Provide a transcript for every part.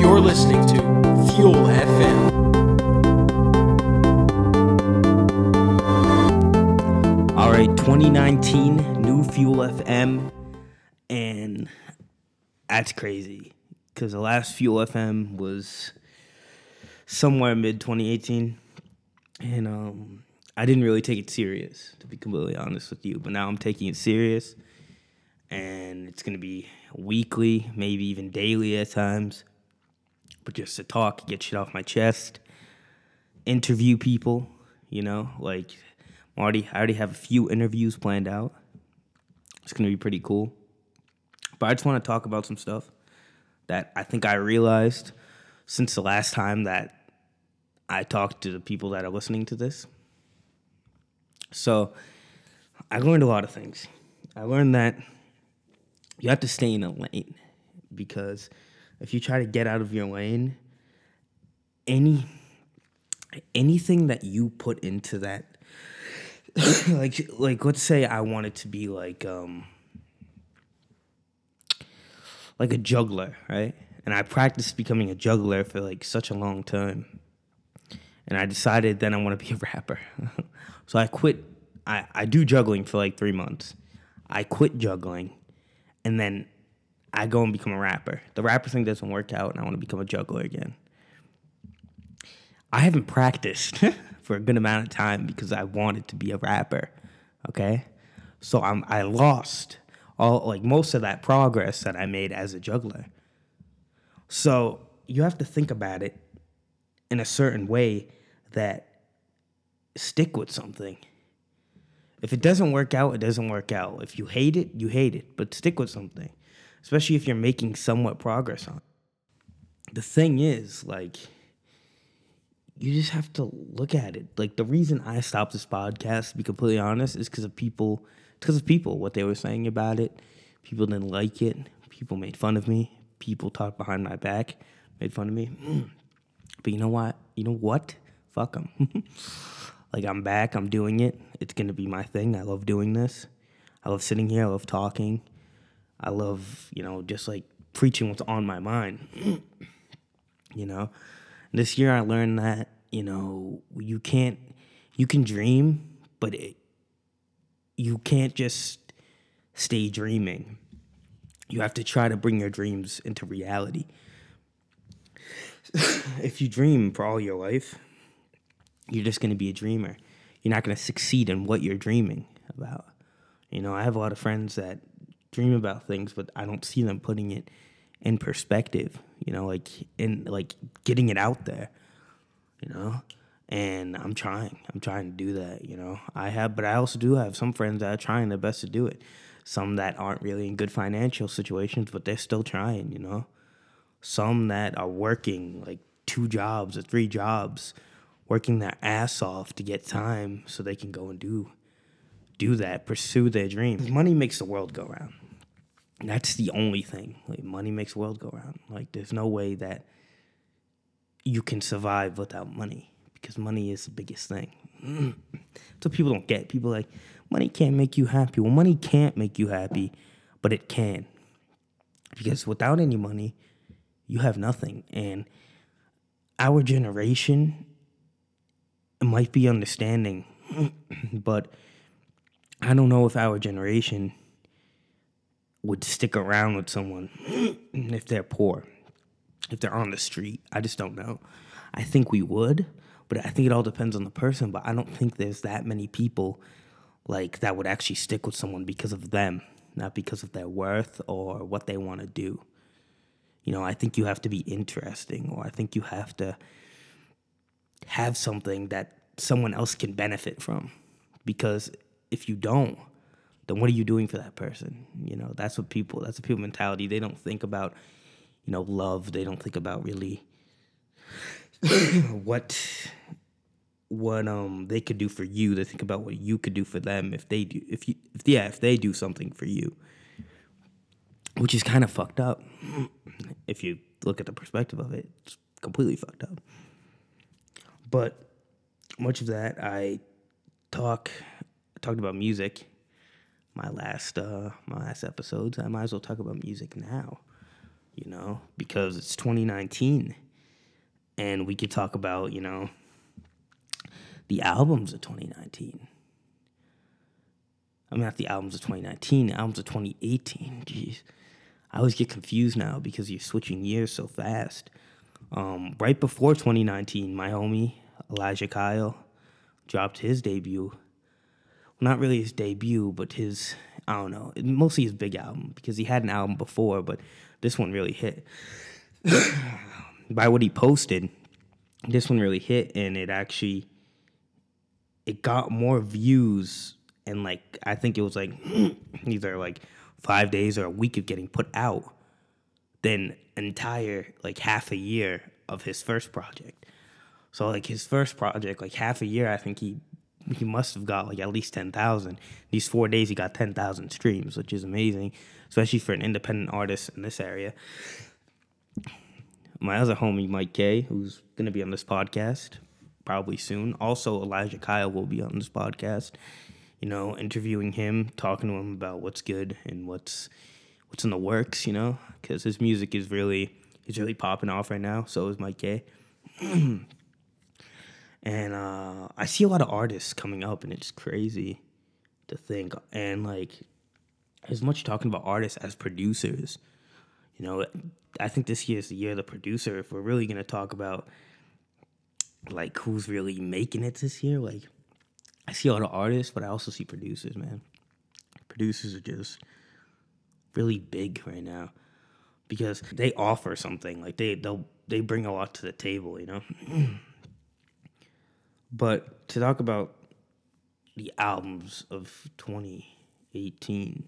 You're listening to Fuel FM. All right, 2019 new Fuel FM, and that's crazy because the last Fuel FM was somewhere mid 2018, and um, I didn't really take it serious to be completely honest with you. But now I'm taking it serious, and it's gonna be weekly, maybe even daily at times, but just to talk, get shit off my chest, interview people, you know, like Marty, I already have a few interviews planned out. It's gonna be pretty cool. But I just want to talk about some stuff that I think I realized since the last time that I talked to the people that are listening to this. So I learned a lot of things. I learned that you have to stay in a lane because if you try to get out of your lane, any anything that you put into that like like let's say I wanted to be like um like a juggler, right? And I practiced becoming a juggler for like such a long time. And I decided then I want to be a rapper. so I quit I, I do juggling for like three months. I quit juggling and then I go and become a rapper. The rapper thing doesn't work out and I want to become a juggler again. I haven't practiced for a good amount of time because I wanted to be a rapper. Okay? So I'm I lost all like most of that progress that I made as a juggler. So you have to think about it in a certain way that stick with something. If it doesn't work out, it doesn't work out. If you hate it, you hate it, but stick with something, especially if you're making somewhat progress on. It. The thing is, like, you just have to look at it. Like the reason I stopped this podcast, to be completely honest, is because of people. Because of people, what they were saying about it. People didn't like it. People made fun of me. People talked behind my back, made fun of me. But you know what? You know what? Fuck them. like I'm back. I'm doing it. It's gonna be my thing. I love doing this. I love sitting here. I love talking. I love, you know, just like preaching what's on my mind. you know, this year I learned that you know you can't you can dream, but it, you can't just stay dreaming. You have to try to bring your dreams into reality. if you dream for all your life, you're just going to be a dreamer. You're not going to succeed in what you're dreaming about. You know, I have a lot of friends that dream about things, but I don't see them putting it in perspective. You know, like in like getting it out there. You know, and I'm trying. I'm trying to do that. You know, I have, but I also do have some friends that are trying their best to do it. Some that aren't really in good financial situations, but they're still trying. You know, some that are working like two jobs or three jobs, working their ass off to get time so they can go and do do that, pursue their dreams. Money makes the world go round. That's the only thing. Like money makes the world go round. Like there's no way that you can survive without money because money is the biggest thing. so people don't get. People like money can't make you happy. Well, money can't make you happy, but it can. Because without any money, you have nothing. And our generation might be understanding, but I don't know if our generation would stick around with someone if they're poor, if they're on the street. I just don't know. I think we would, but I think it all depends on the person. But I don't think there's that many people like that would actually stick with someone because of them, not because of their worth or what they want to do. You know, I think you have to be interesting, or I think you have to have something that someone else can benefit from. Because if you don't, then what are you doing for that person? You know, that's what people, that's a people mentality. They don't think about, you know, love. They don't think about really what what um they could do for you. They think about what you could do for them if they do if you if yeah, if they do something for you. Which is kind of fucked up. If you look at the perspective of it, it's completely fucked up. But much of that I talk talked about music my last uh my last episodes. I might as well talk about music now. you know, because it's 2019 and we could talk about, you know, the albums of 2019. I mean, not the albums of 2019, the albums of 2018. Jeez. I always get confused now because you're switching years so fast. Um, right before 2019, my homie Elijah Kyle dropped his debut. Not really his debut, but his, I don't know, mostly his big album because he had an album before, but this one really hit. By what he posted, this one really hit and it actually it got more views and like I think it was like either like five days or a week of getting put out than entire like half a year of his first project. So like his first project, like half a year, I think he he must have got like at least ten thousand. These four days, he got ten thousand streams, which is amazing, especially for an independent artist in this area. My other homie, Mike K, who's gonna be on this podcast probably soon. Also, Elijah Kyle will be on this podcast you know, interviewing him, talking to him about what's good and what's what's in the works, you know, because his music is really he's really popping off right now. So is Mike K. and uh, I see a lot of artists coming up, and it's crazy to think. And like, as much talking about artists as producers, you know, I think this year is the year of the producer. If we're really gonna talk about like who's really making it this year, like I see a lot of artists, but I also see producers, man. Producers are just really big right now because they offer something. Like they they they bring a lot to the table, you know. but to talk about the albums of 2018,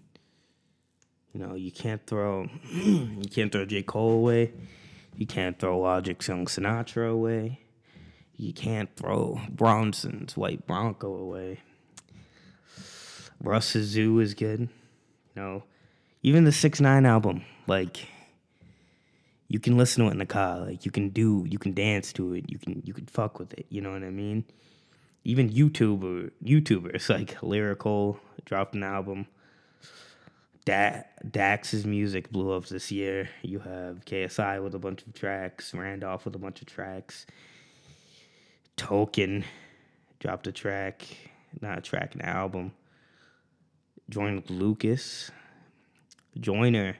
you know, you can't throw you can't throw J Cole away. You can't throw Logic's Young Sinatra away you can't throw Bronson's White Bronco away. Russ's Zoo is good. You know, even the Six Nine album, like you can listen to it in the car. Like you can do, you can dance to it. You can you can fuck with it. You know what I mean? Even YouTuber YouTubers like lyrical dropped an album. Da- Dax's music blew up this year. You have KSI with a bunch of tracks, Randolph with a bunch of tracks. Token dropped a track, not a track, an album. Joyner Lucas. Joyner.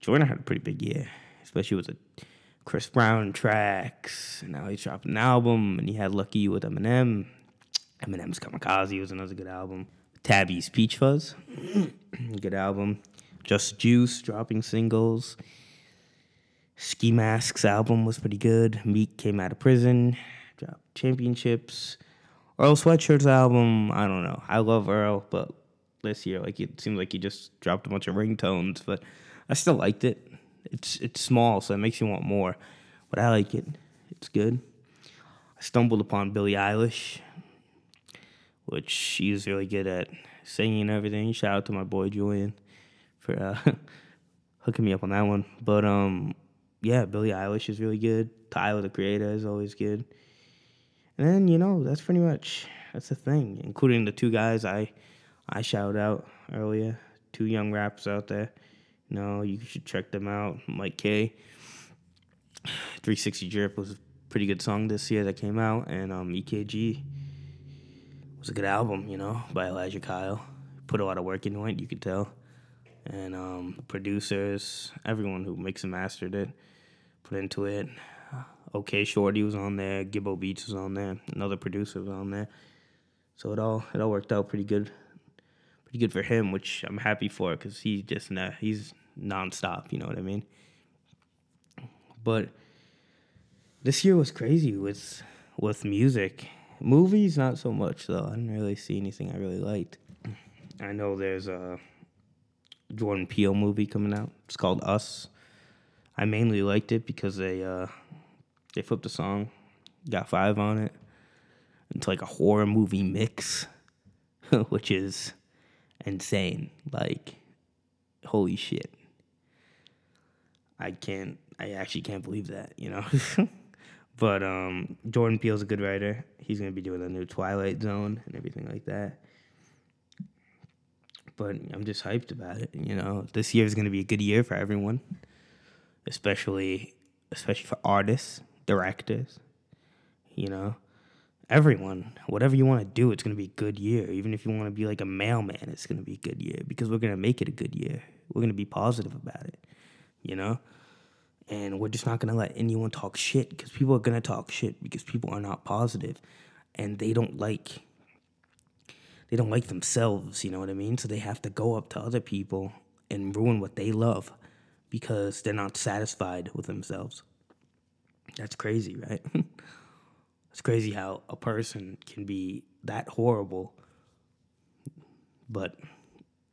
Joyner had a pretty big year, especially with the Chris Brown tracks. And now he's dropped an album, and he had Lucky with Eminem. Eminem's Kamikaze was another good album. Tabby's Peach Fuzz, good album. Just Juice dropping singles. Ski Mask's album was pretty good. Meek came out of prison dropped championships. Earl Sweatshirt's album, I don't know. I love Earl, but this year, like it seems like he just dropped a bunch of ringtones, but I still liked it. It's it's small, so it makes you want more, but I like it. It's good. I stumbled upon Billie Eilish, which she's really good at singing and everything. Shout out to my boy Julian for uh, hooking me up on that one. But um, yeah, Billie Eilish is really good. Tyler the Creator is always good. And then, you know, that's pretty much that's the thing, including the two guys I I shouted out earlier, two young rappers out there. Know, you should check them out. Mike K. 360 Drip was a pretty good song this year that came out, and um, EKG was a good album, you know, by Elijah Kyle. Put a lot of work into it, you could tell. And um, producers, everyone who mixed and mastered it, put into it. OK Shorty was on there, Gibbo Beats was on there, another producer was on there. So it all it all worked out pretty good, pretty good for him, which I'm happy for because he's just nah, he's nonstop. You know what I mean? But this year was crazy with with music. Movies, not so much though. I didn't really see anything I really liked. I know there's a Jordan Peele movie coming out. It's called Us. I mainly liked it because they uh, they flipped a song, got five on it. It's like a horror movie mix, which is insane. Like, holy shit. I can't, I actually can't believe that, you know? but um, Jordan Peele's a good writer. He's going to be doing the new Twilight Zone and everything like that. But I'm just hyped about it, you know? This year is going to be a good year for everyone. especially especially for artists, directors, you know, everyone. Whatever you want to do, it's gonna be a good year. Even if you want to be like a mailman, it's gonna be a good year because we're gonna make it a good year. We're gonna be positive about it, you know. And we're just not gonna let anyone talk shit because people are gonna talk shit because people are not positive, and they don't like they don't like themselves, you know what I mean? So they have to go up to other people and ruin what they love because they're not satisfied with themselves. That's crazy, right? it's crazy how a person can be that horrible, but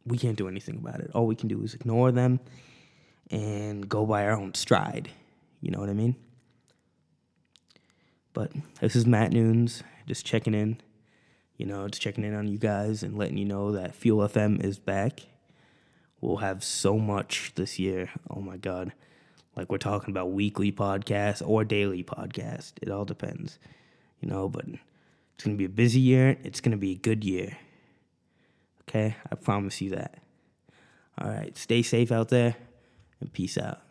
we can't do anything about it. All we can do is ignore them and go by our own stride. You know what I mean? But this is Matt Nunes, just checking in you know, just checking in on you guys and letting you know that Fuel FM is back. We'll have so much this year. Oh my God. Like we're talking about weekly podcast or daily podcast. It all depends, you know, but it's going to be a busy year. It's going to be a good year. Okay? I promise you that. All right. Stay safe out there and peace out.